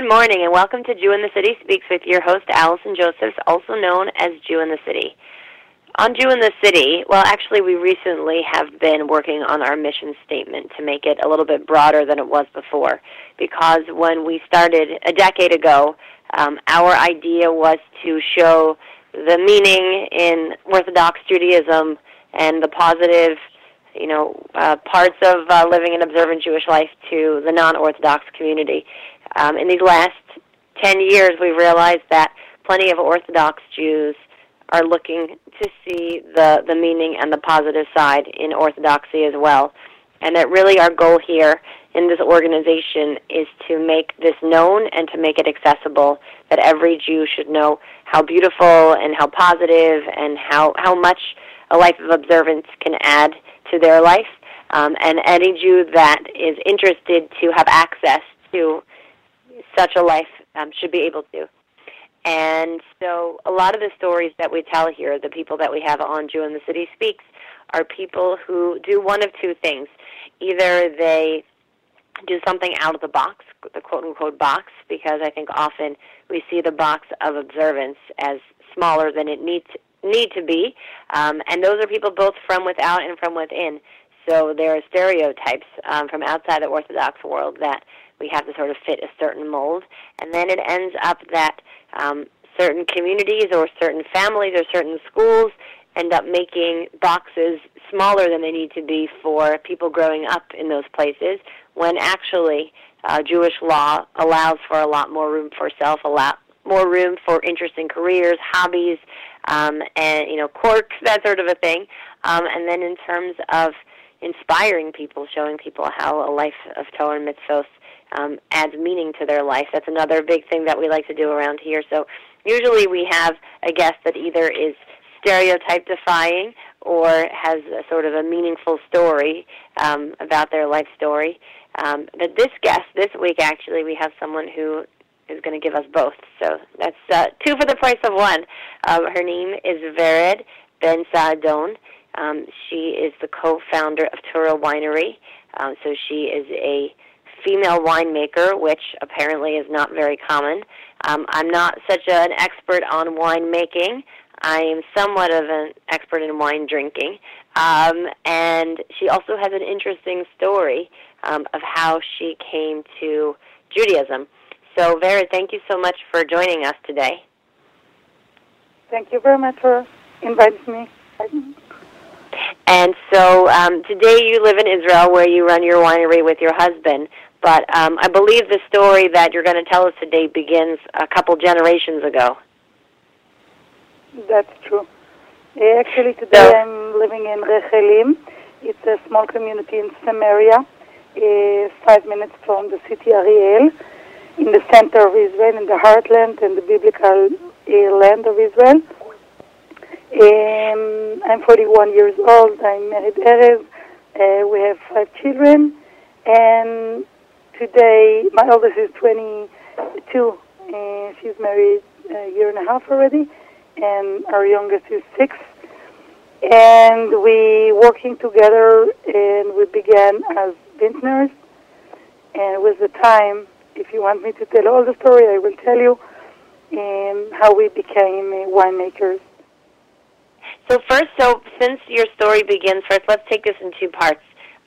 Good morning and welcome to Jew in the City Speaks with your host Allison Josephs, also known as Jew in the City. On Jew in the City, well, actually, we recently have been working on our mission statement to make it a little bit broader than it was before. Because when we started a decade ago, um, our idea was to show the meaning in Orthodox Judaism and the positive, you know, uh, parts of uh, living an observant Jewish life to the non-Orthodox community. Um, in these last 10 years, we've realized that plenty of Orthodox Jews are looking to see the, the meaning and the positive side in Orthodoxy as well. And that really our goal here in this organization is to make this known and to make it accessible, that every Jew should know how beautiful and how positive and how, how much a life of observance can add to their life. Um, and any Jew that is interested to have access to such a life um, should be able to. And so a lot of the stories that we tell here, the people that we have on Jew in the City Speaks, are people who do one of two things. Either they do something out of the box, the quote unquote box, because I think often we see the box of observance as smaller than it needs need to be. Um, and those are people both from without and from within. So there are stereotypes um, from outside the Orthodox world that we have to sort of fit a certain mold, and then it ends up that um, certain communities or certain families or certain schools end up making boxes smaller than they need to be for people growing up in those places, when actually uh, Jewish law allows for a lot more room for self, a lot more room for interesting careers, hobbies, um, and you know quirks, that sort of a thing. Um, and then in terms of inspiring people, showing people how a life of Torah and mitzvot um, adds meaning to their life. That's another big thing that we like to do around here. So usually we have a guest that either is stereotype defying or has a sort of a meaningful story um, about their life story. Um, but this guest this week, actually, we have someone who is going to give us both. So that's uh, two for the price of one. Um, her name is Vered Ben Sa'adon. Um, she is the co-founder of Tura Winery. Um, so she is a female winemaker, which apparently is not very common. Um, I'm not such a, an expert on winemaking. I am somewhat of an expert in wine drinking. Um, and she also has an interesting story um, of how she came to Judaism. So, Vered, thank you so much for joining us today. Thank you very much for inviting me. And so um, today you live in Israel where you run your winery with your husband. But um, I believe the story that you're going to tell us today begins a couple generations ago. That's true. Uh, actually, today so, I'm living in Rechelim. It's a small community in Samaria, uh, five minutes from the city Ariel, in the center of Israel, in the heartland and the biblical uh, land of Israel. Um, I'm 41 years old. I'm married Erez. Uh, we have five children, and today, my oldest is 22, and she's married a year and a half already, and our youngest is six. And we working together, and we began as vintners. And with the time, if you want me to tell all the story, I will tell you how we became winemakers. So first, so since your story begins first, let's take this in two parts.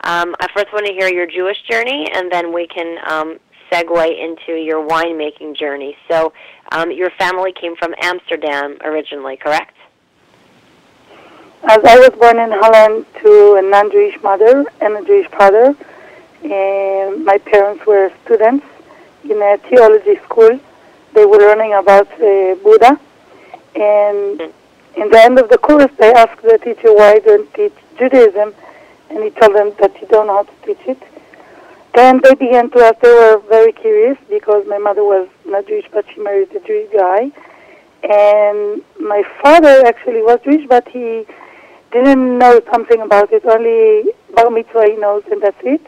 Um, I first want to hear your Jewish journey, and then we can um, segue into your winemaking journey. So, um, your family came from Amsterdam originally, correct? As I was born in Holland to a non-Jewish mother and a Jewish father, and my parents were students in a theology school. They were learning about uh, Buddha, and mm-hmm. in the end of the course, they asked the teacher, "Why don't teach Judaism?" And he told them that he don't know how to teach it. Then they began to ask, they were very curious because my mother was not Jewish, but she married a Jewish guy. And my father actually was Jewish, but he didn't know something about it, only Bar Mitzvah he knows, and that's it.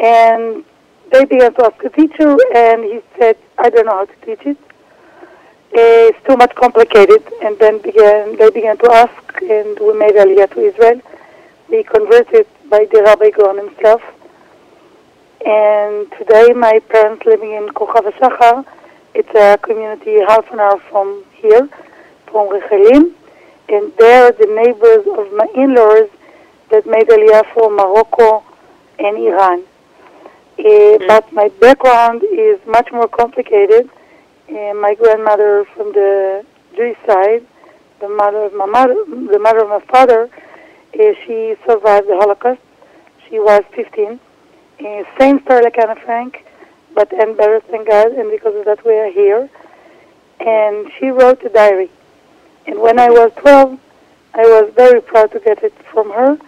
And they began to ask the teacher, and he said, I don't know how to teach it. It's too much complicated. And then began, they began to ask, and we made Aliyah to Israel be converted by the Rabbi Gaon himself. And today, my parents living in Kochav Shachar. It's a community half an hour from here, from Rechelim. And they're the neighbors of my in-laws that made Aliyah from Morocco and Iran. Uh. But my background is much more complicated. Uh, my grandmother from the Jewish side, the mother of my mother, the mother of my father, she survived the Holocaust. She was 15. Uh, same story like Anna Frank, but and better, thank God, and because of that we are here. And she wrote a diary. And when I was 12, I was very proud to get it from her.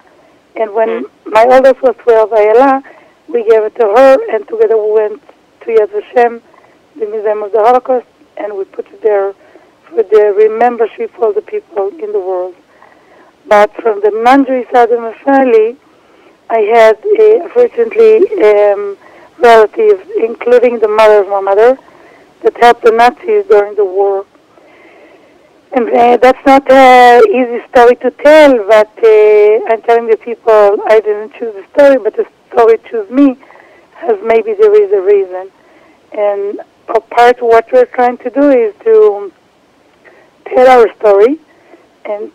And when Mm. my oldest was 12, Ayala, we gave it to her, and together we went to Yad Vashem, the Museum of the Holocaust, and we put it there for the remembership for the people in the world. But from the of my family, I had, uh, fortunately, um, relatives, including the mother of my mother, that helped the Nazis during the war. And uh, that's not an easy story to tell, but uh, I'm telling the people I didn't choose the story, but the story chose me, as maybe there is a reason. And a part of what we're trying to do is to tell our story. And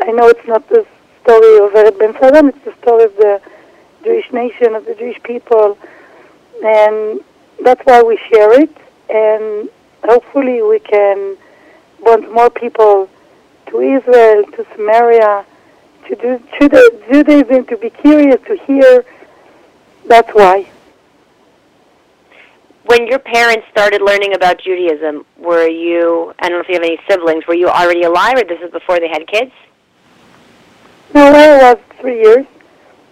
I know it's not the story of Vered Ben Sa'adon, it's the story of the Jewish nation, of the Jewish people. And that's why we share it. And hopefully we can bond more people to Israel, to Samaria, to do, Juda- Judaism, to be curious, to hear. That's why. When your parents started learning about Judaism, were you, I don't know if you have any siblings, were you already alive or this is before they had kids? No, I was three years,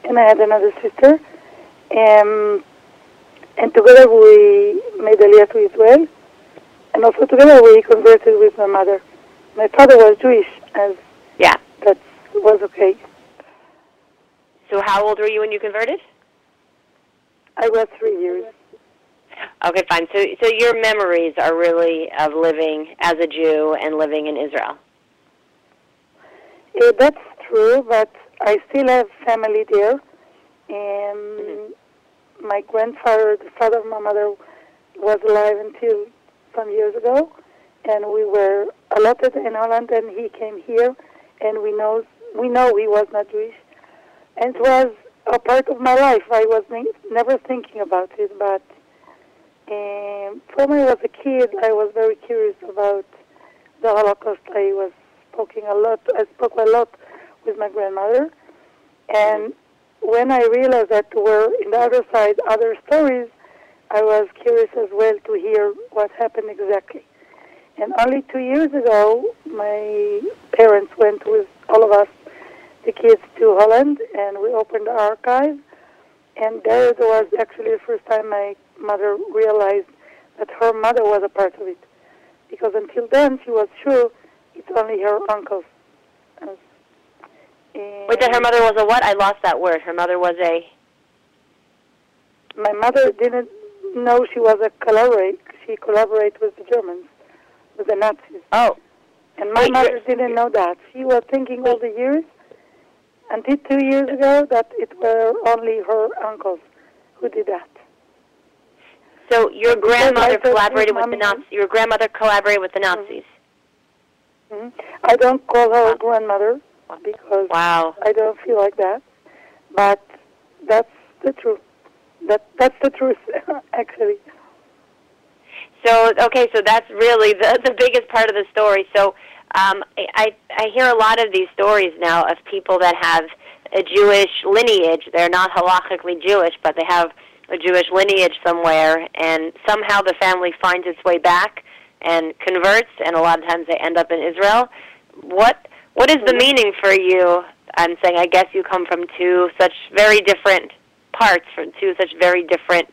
and I had another sister. Um, and together we made Aliyah to Israel, and also together we converted with my mother. My father was Jewish, as Yeah. that was okay. So how old were you when you converted? I was three years. Okay, fine. So so your memories are really of living as a Jew and living in Israel. Uh, that's true, but I still have family there. Um, Mhm. My grandfather, the father of my mother, was alive until some years ago, and we were allotted in Holland, and he came here, and we know we know he was not Jewish, and it was a part of my life. I was ne- never thinking about it, but um, from when I was a kid, I was very curious about the Holocaust. I was speaking a lot. I spoke a lot with my grandmother, and when I realized that there were in the other side other stories, I was curious as well to hear what happened exactly. And only two years ago, my parents went with all of us, the kids, to Holland, and we opened the archive. And there was actually the first time my mother realized that her mother was a part of it. Because until then, she was sure it's only her uncles. And Wait, that her mother was a what? I lost that word. Her mother was a my mother didn't know she was a collaborate. She collaborated with the Germans, with the Nazis. oh. And my Wait, mother didn't know that. She was thinking all the years, until two years ago, that it were only her uncles who did that. So your Because grandmother collaborated with the Nazis. Your grandmother collaborated with the Nazis. hmm I don't call her grandmother because Wow. I don't feel like that, but that's the truth. That that's the truth, actually. So okay, so that's really the the biggest part of the story. So um, I I hear a lot of these stories now of people that have a Jewish lineage. They're not halachically Jewish, but they have a Jewish lineage somewhere, and somehow the family finds its way back and converts, and a lot of times they end up in Israel. What what is the meaning for you? I'm saying I guess you come from two such very different parts, from two such very different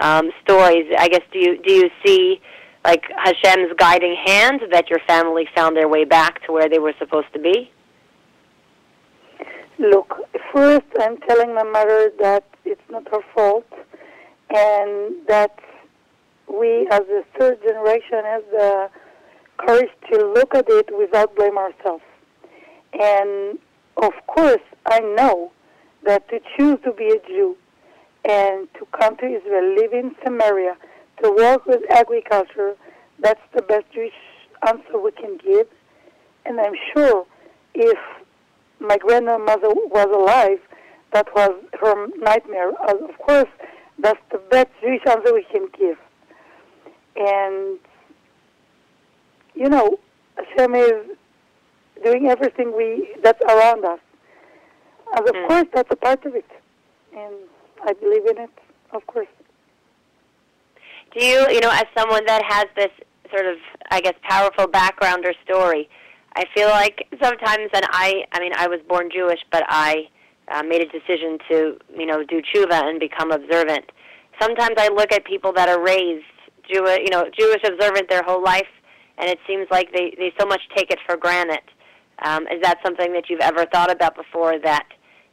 um, stories. I guess do you do you see like Hashem's guiding hand that your family found their way back to where they were supposed to be? Look, first I'm telling my mother that it's not her fault and that we as a third generation have the courage to look at it without blame ourselves. And of course I know that to choose to be a Jew and to come to Israel, live in Samaria, to work with agriculture. That's the best Jewish answer we can give. And I'm sure if my grandmother was alive, that was her nightmare. Uh, of course, that's the best Jewish answer we can give. And, you know, Hashem is doing everything we that's around us. And of Mm. course, that's a part of it. And I believe in it, of course. Do you, you know, as someone that has this sort of, I guess, powerful background or story, I feel like sometimes, and I, I mean, I was born Jewish, but I uh, made a decision to, you know, do tshuva and become observant. Sometimes I look at people that are raised Jewish, you know, Jewish observant their whole life, and it seems like they they so much take it for granted. Um, is that something that you've ever thought about before? That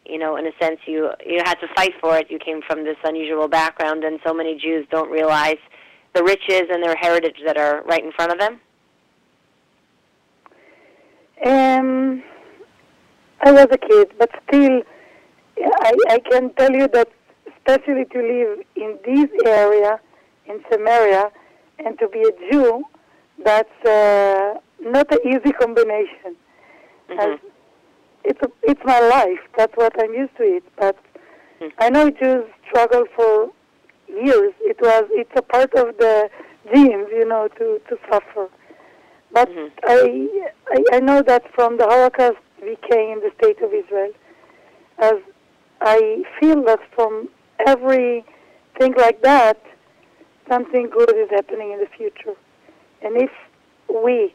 you know, in a sense, you you had to fight for it. You came from this unusual background, and so many Jews don't realize the riches and their heritage that are right in front of them. Um, I was a kid, but still, I, I can tell you that, especially to live in this area, in Samaria, and to be a Jew, that's uh, not an easy combination. Mhm. It's a, it's my life. That's what I'm used to it. But Hmm. I know Jews struggle for years. It was it's a part of the genes, you know, to to suffer. But Mhm. I, I I know that from the Holocaust we came in the state of Israel. As I feel that from everything like that, something good is happening in the future. And if we,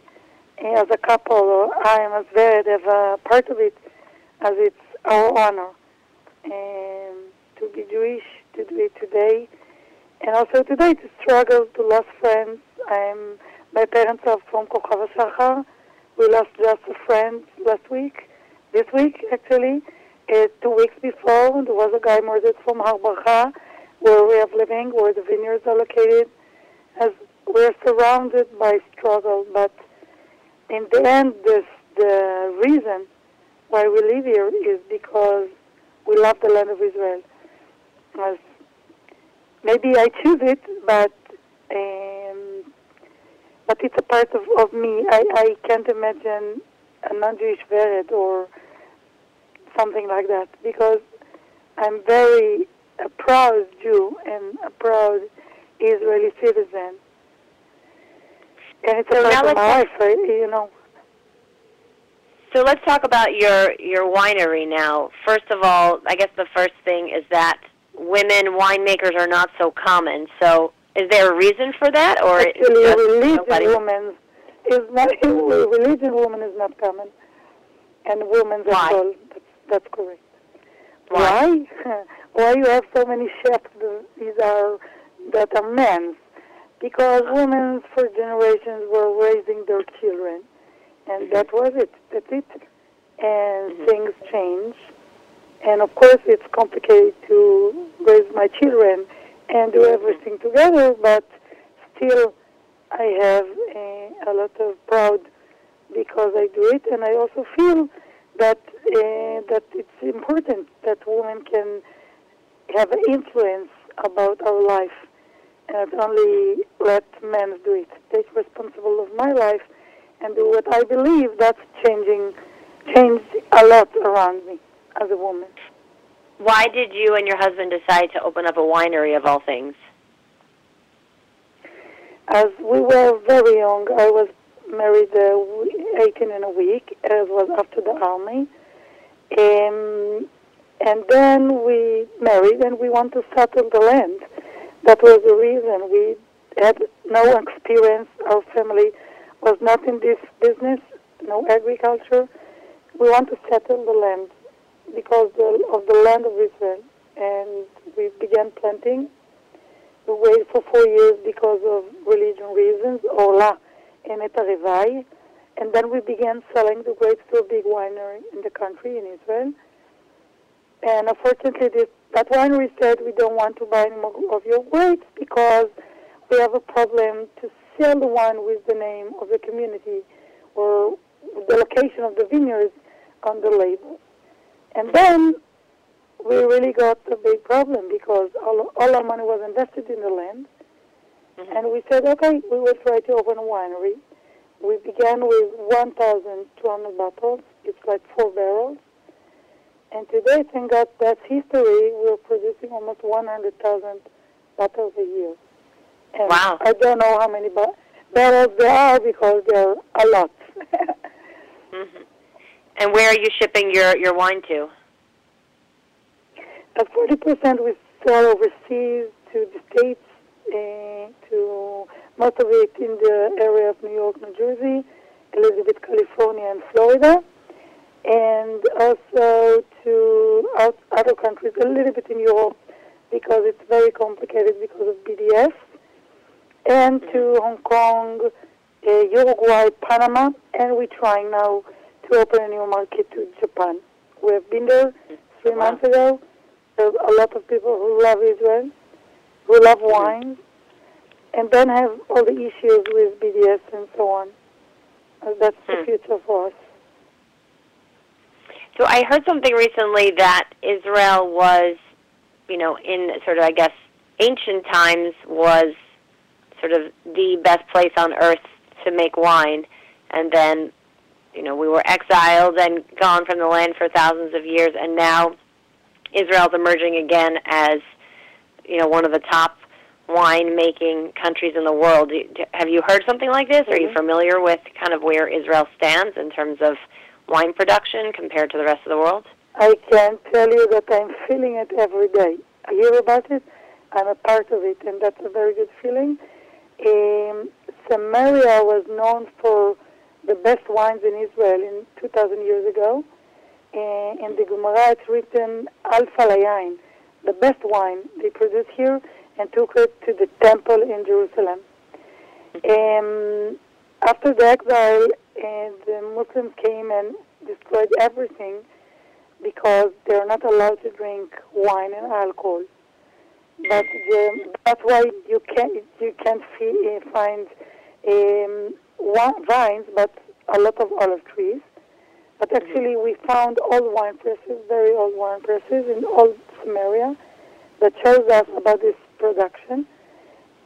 as a couple, I am as have a part of it, as it's our honor, and to be Jewish, to do it today, and also today to struggle, to lose friends. I'm, my parents are from Kochav Shachar. We lost just a friend last week, this week actually. Uh, two weeks before, there was a guy murdered from Har Bracha, where we are living, where the vineyards are located. As we're surrounded by struggle, but in the end, this, the reason why we live here is because we love the land of Israel. As maybe I choose it, but um, but it's a part of, of me. I, I can't imagine a non-Jewish Vered or something like that because I'm very a proud Jew and a proud Israeli citizen. And it's So a now part of my let's- life, I, you know. So let's talk about your your winery now. First of all, I guess the first thing is that women winemakers are not so common. So is there a reason for that, or Actually, just religion nobody- woman is not religion woman is not common, and women's Why? as well. That's, that's correct. Why? Why? Why you have so many chefs? These are that are men, because women for generations were raising their children, and Mhm. that was it. That's it. And Mhm. things change, and of course it's complicated to raise my children and do everything together, but still I have a, a lot of proud because I do it, and I also feel that uh, that it's important that women can have an influence about our life, and not only let men do it. Take responsible of my life and do what I believe. That's changing, changed a lot around me as a woman. Why did you and your husband decide to open up a winery of all things? As we were very young, I was married uh, w- 18 in a week. It was after the army. Um, and then we married and we want to settle the land. That was the reason. We had no experience. Our family was not in this business, no agriculture. We want to settle the land because the, of the land of Israel. And we began planting. We waited for four years because of religion reasons, Orlah and Etarevai. And then we began selling the grapes to a big winery in the country, in Israel. And unfortunately, this, that winery said we don't want to buy any more of your grapes because we have a problem to sell the wine with the name of the community or the location of the vineyards on the label. And then we really got a big problem because all, all our money was invested in the land. Mhm. And we said, okay, we will try to open a winery. We began with 1,200 bottles. It's like four barrels. And today, thank God, that's history. We're producing almost 100,000 bottles a year. And Wow. I don't know how many ba- barrels there are because there are a lot. Mhm. And where are you shipping your your wine to? At 40% we sell overseas to the States, uh, to most of it in the area of New York, New Jersey, a little bit California and Florida, and also to out, other countries, a little bit in Europe because it's very complicated because of BDS, and to Hong Kong, uh, Uruguay, Panama, and we're trying now to open a new market to Japan. We have been there three Wow. months ago. There's a lot of people who love Israel, who love wine, and then have all the issues with BDS and so on. Uh, that's the Hmm. future for us. So I heard something recently that Israel was, you know, in sort of I guess ancient times was sort of the best place on earth to make wine, and then, you know, we were exiled and gone from the land for thousands of years, and now Israel's emerging again as, you know, one of the top wine making countries in the world. Have you heard something like this? Are you Mhm. familiar with kind of where Israel stands in terms of wine production compared to the rest of the world? I can tell you that I'm feeling it every day. I hear about it, I'm a part of it, and that's a very good feeling. Um, Samaria was known for the best wines in Israel in 2,000 years ago. Uh, in the Gemara, it's written Alpha Layain, the best wine they produce here, and took it to the temple in Jerusalem. Um, after the exile, uh, the Muslims came and destroyed everything because they're not allowed to drink wine and alcohol. But the, that's why you can't you can't see, uh, find um, wi- vines, but a lot of olive trees. But actually, we found old wine presses, very old wine presses in old Samaria, that shows us about this production.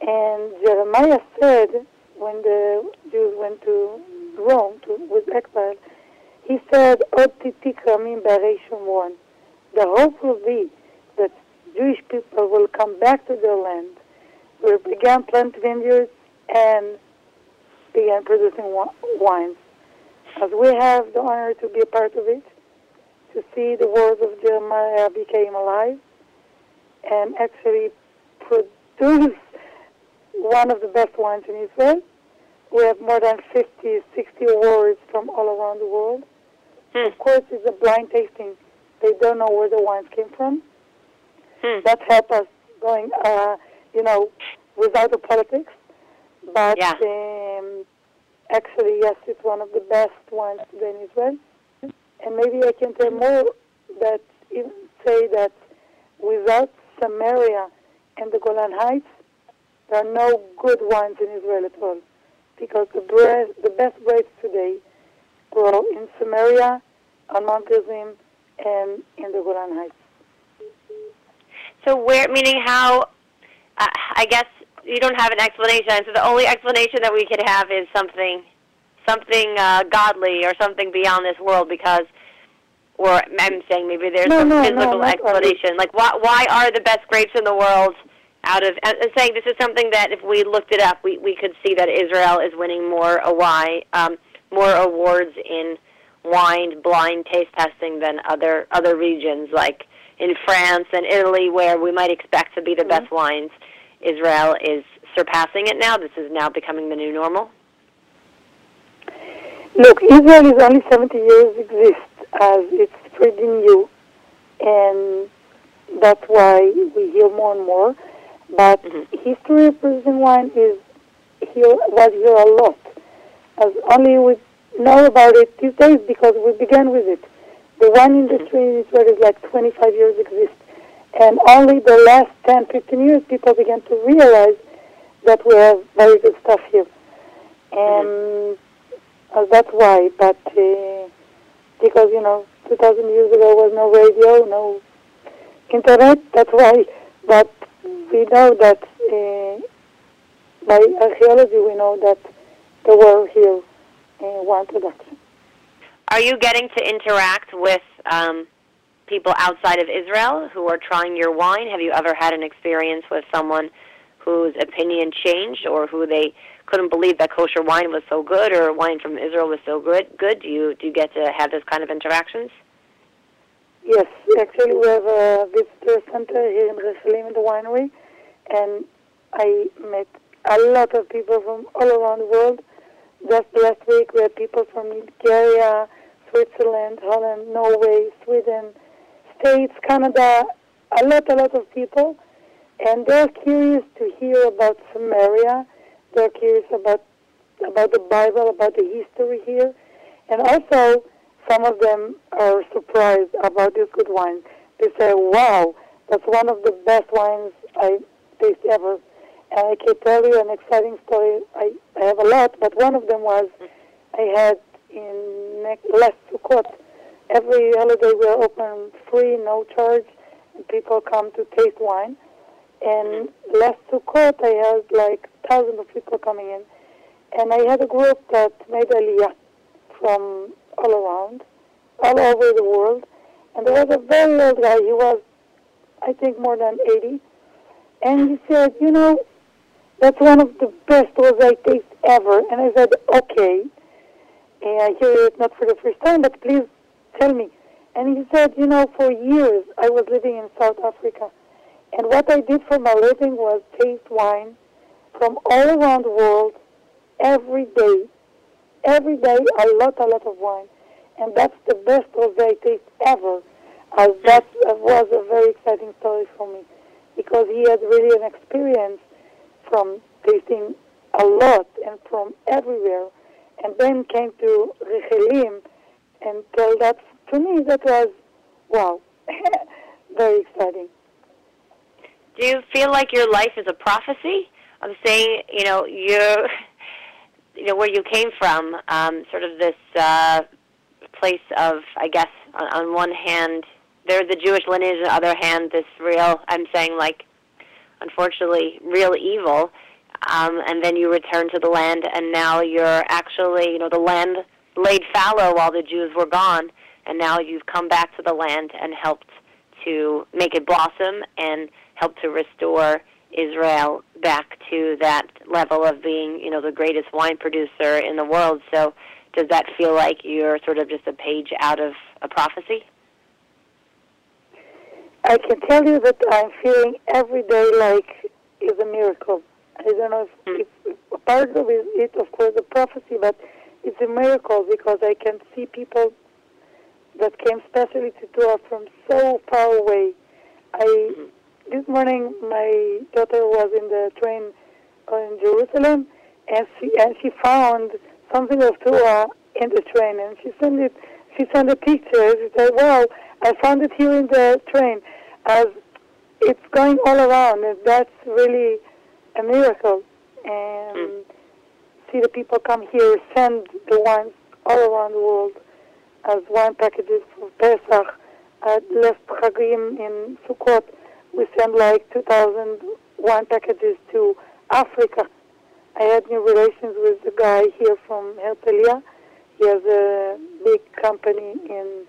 And Jeremiah said, when the Jews went to Rome to, with exile, he said, "Od titi kramim b'harei The hope will be that Jewish people will come back to their land. We began plant vineyards and began producing wines. As we have the honor to be a part of it, to see the words of Jeremiah became alive, and actually produce one of the best wines in Israel. We have more than 50, 60 awards from all around the world. Hmm. Of course, it's a blind tasting. They don't know where the wines came from. Hmm. That helped us going, uh, you know, without the politics. But Yeah. um, actually, yes, it's one of the best wines today in Israel. And maybe I can tell more that even say that without Samaria and the Golan Heights, there are no good wines in Israel at all. Because the, bre- the best grapes today grow in Samaria, on Mount Gerizim, and in the Golan Heights. So where, meaning how? Uh, I guess you don't have an explanation. So the only explanation that we could have is something, something uh, godly or something beyond this world. Because, or I'm saying maybe there's No, some no, no, physical not explanation. Like why? Why are the best grapes in the world? Out of I'm saying this is something that if we looked it up, we we could see that Israel is winning more a why, um, more awards in wine blind taste testing than other other regions like in France and Italy where we might expect to be the best wines. Israel is surpassing it now. This is now becoming the new normal. Look, Israel is only 70 years exist as it's pretty new, and that's why we hear more and more. But Mhm. history of producing wine is here was here a lot, as only we know about it these days because we began with it. The wine industry in Israel is like 25 years exist, and only the last 10, 15 years people began to realize that we have very good stuff here. And uh, that's why, but uh, because, you know, 2,000 years ago was no radio, no internet. That's why. But we know that uh, by archaeology, we know that there were here uh, wine production. Are you getting to interact with um, people outside of Israel who are trying your wine? Have you ever had an experience with someone whose opinion changed, or who they couldn't believe that kosher wine was so good, or wine from Israel was so good? Good. Do you do you get to have this kind of interactions? Yes, actually, we have a visitor center here in in the winery, and I met a lot of people from all around the world. Just last week, we had people from Bulgaria, Switzerland, Holland, Norway, Sweden, States, Canada, a lot, a lot of people, and they're curious to hear about Samaria. They're curious about about the Bible, about the history here, and also some of them are surprised about this good wine. They say, "Wow, that's one of the best wines I taste ever." I can tell you an exciting story. I, I have a lot, but one of them was I had in next, last Sukkot. Every holiday we are open free, no charge, and people come to taste wine. And last Sukkot I had like thousands of people coming in, and I had a group that made Aliyah from all around, all over the world. And there was a very old guy. He was, I think, more than 80. And he said, you know, that's one of the best ones I taste ever. And I said, okay. And I hear it not for the first time, but please tell me. And he said, you know, for years I was living in South Africa. And what I did for my living was taste wine from all around the world every day. Every day, a lot, a lot of wine. And that's the best rosé taste ever. As that was a very exciting story for me because he had really an experience from tasting a lot and from everywhere. And then came to Rechelim and told that to me that was, wow, very exciting. Do you feel like your life is a prophecy? I'm saying, you know, you're, you know, where you came from, um, sort of this uh, place of, I guess, on, on one hand, there's the Jewish lineage, on the other hand, this real, I'm saying, like, unfortunately, real evil. Um, and then you return to the land, and now you're actually, you know, the land laid fallow while the Jews were gone, and now you've come back to the land and helped to make it blossom and help to restore Israel back to that level of being, you know, the greatest wine producer in the world. So, does that feel like you're sort of just a page out of a prophecy? I can tell you that I'm feeling every day like it's a miracle. I don't know if, Mm. if part of it, it, of course, a prophecy, but it's a miracle because I can see people that came specially to Tura from so far away. I this morning my daughter was in the train in Jerusalem, and she and she found something of Tura in the train, and she sent it. She sent a picture. She said, "Wow, I found it here in the train." As it's going all around, and that's really a miracle. And Mm. see the people come here, send the wines all around the world as wine packages for Pesach. At last Chagim in Sukkot, we send like 2,000 wine packages to Africa. I had new relations with the guy here from Herzliya. He has a big company in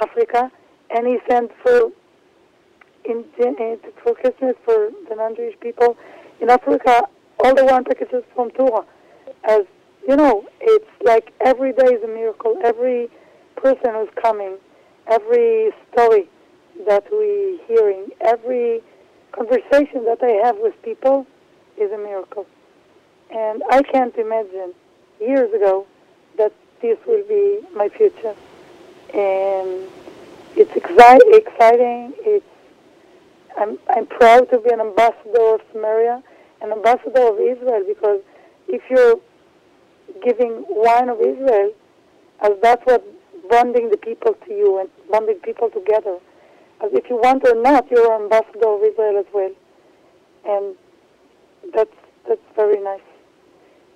Africa, and he sent for in, for Christmas for the non-Jewish people in Africa all the wine packages from Tura. As you know, it's like every day is a miracle. Every person who's coming, every story that we hearing, every conversation that I have with people is a miracle. And I can't imagine years ago that this will be my future. And it's exci- exciting. It's I'm I'm proud to be an ambassador of Samaria, an ambassador of Israel, because if you're giving wine of Israel, as that's what bonding the people to you and bonding people together. As if you want or not, you're an ambassador of Israel as well, and that's that's very nice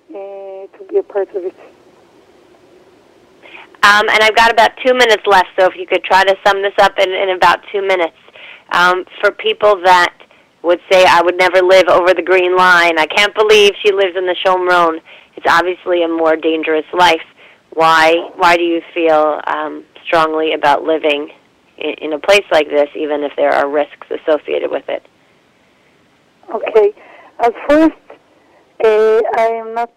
uh, to be a part of it. Um, and I've got about two minutes left, so if you could try to sum this up in, in about two minutes. um, for people that would say, I would never live over the green line. I can't believe she lives in the Shomron. It's obviously a more dangerous life. Why, why do you feel um, strongly about living in, in a place like this, even if there are risks associated with it? Okay. At first, uh, I am not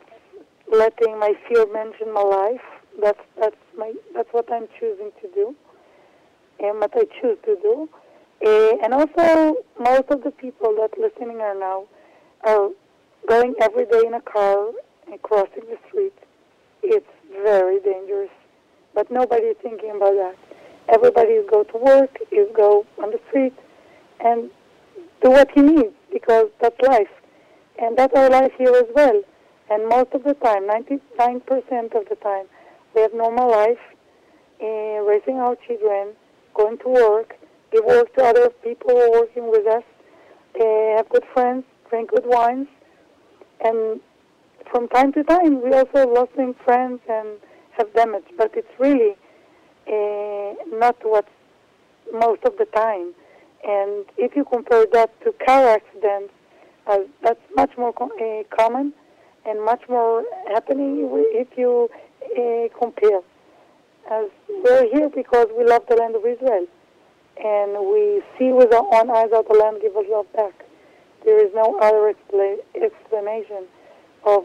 letting my fear mention my life. That's that's my that's what I'm choosing to do, and what I choose to do. Uh, and also, most of the people that listening are now are going every day in a car and crossing the street. It's very dangerous, but nobody is thinking about that. Everybody is go to work, is go on the street, and do what he needs because that's life, and that's our life here as well. And most of the time, 99% of the time, we have normal life, uh, raising our children, going to work, give work to other people who are working with us, uh, have good friends, drink good wines, and from time to time we also losing friends and have damage, but it's really uh, not what most of the time. And if you compare that to car accidents, uh, that's much more uh, common and much more happening if you uh, compare. As we're here because we love the land of Israel, and we see with our own eyes how the land gives us back. There is no other expla- explanation of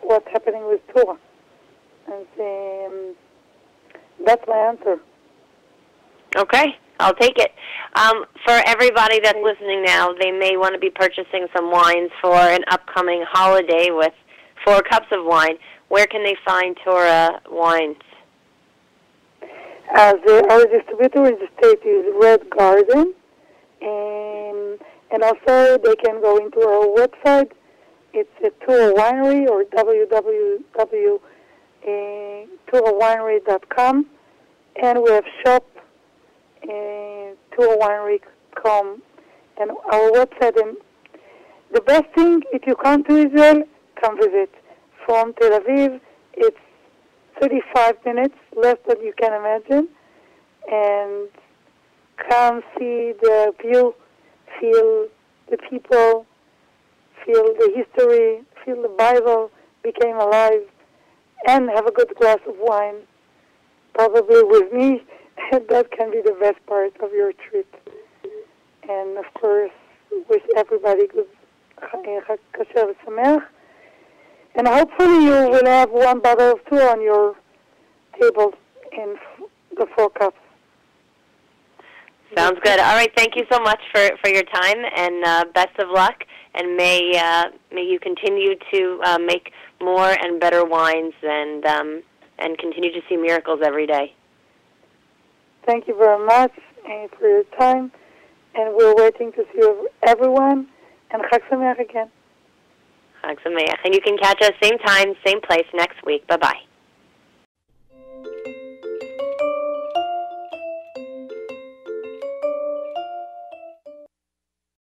what's happening with Tura, and um, that's my answer. Okay, I'll take it. Um, for everybody that's listening now, they may want to be purchasing some wines for an upcoming holiday with four cups of wine. Where can they find Tura wines? Uh, the, our distributor in the state is Red Garden, and, and also they can go into our website. It's at Tura Winery or www.turawinery.com, and we have shop uh, turawinery.com and our website. And the best thing, if you come to Israel, come visit. From Tel Aviv, it's 35 minutes, less than you can imagine, and come see the view, feel the people, feel the history, feel the Bible became alive, and have a good glass of wine, probably with me. that can be the best part of your trip. And of course, wish everybody good. And hopefully you will have one bottle of two on your table in the four cups. Sounds good. All right, thank you so much for, for your time, and uh, best of luck. And may uh, may you continue to uh, make more and better wines, and um, and continue to see miracles every day. Thank you very much uh, for your time, and we're waiting to see everyone. And Chag Sameach again. Chag Sameach. And you can catch us same time, same place next week. Bye bye.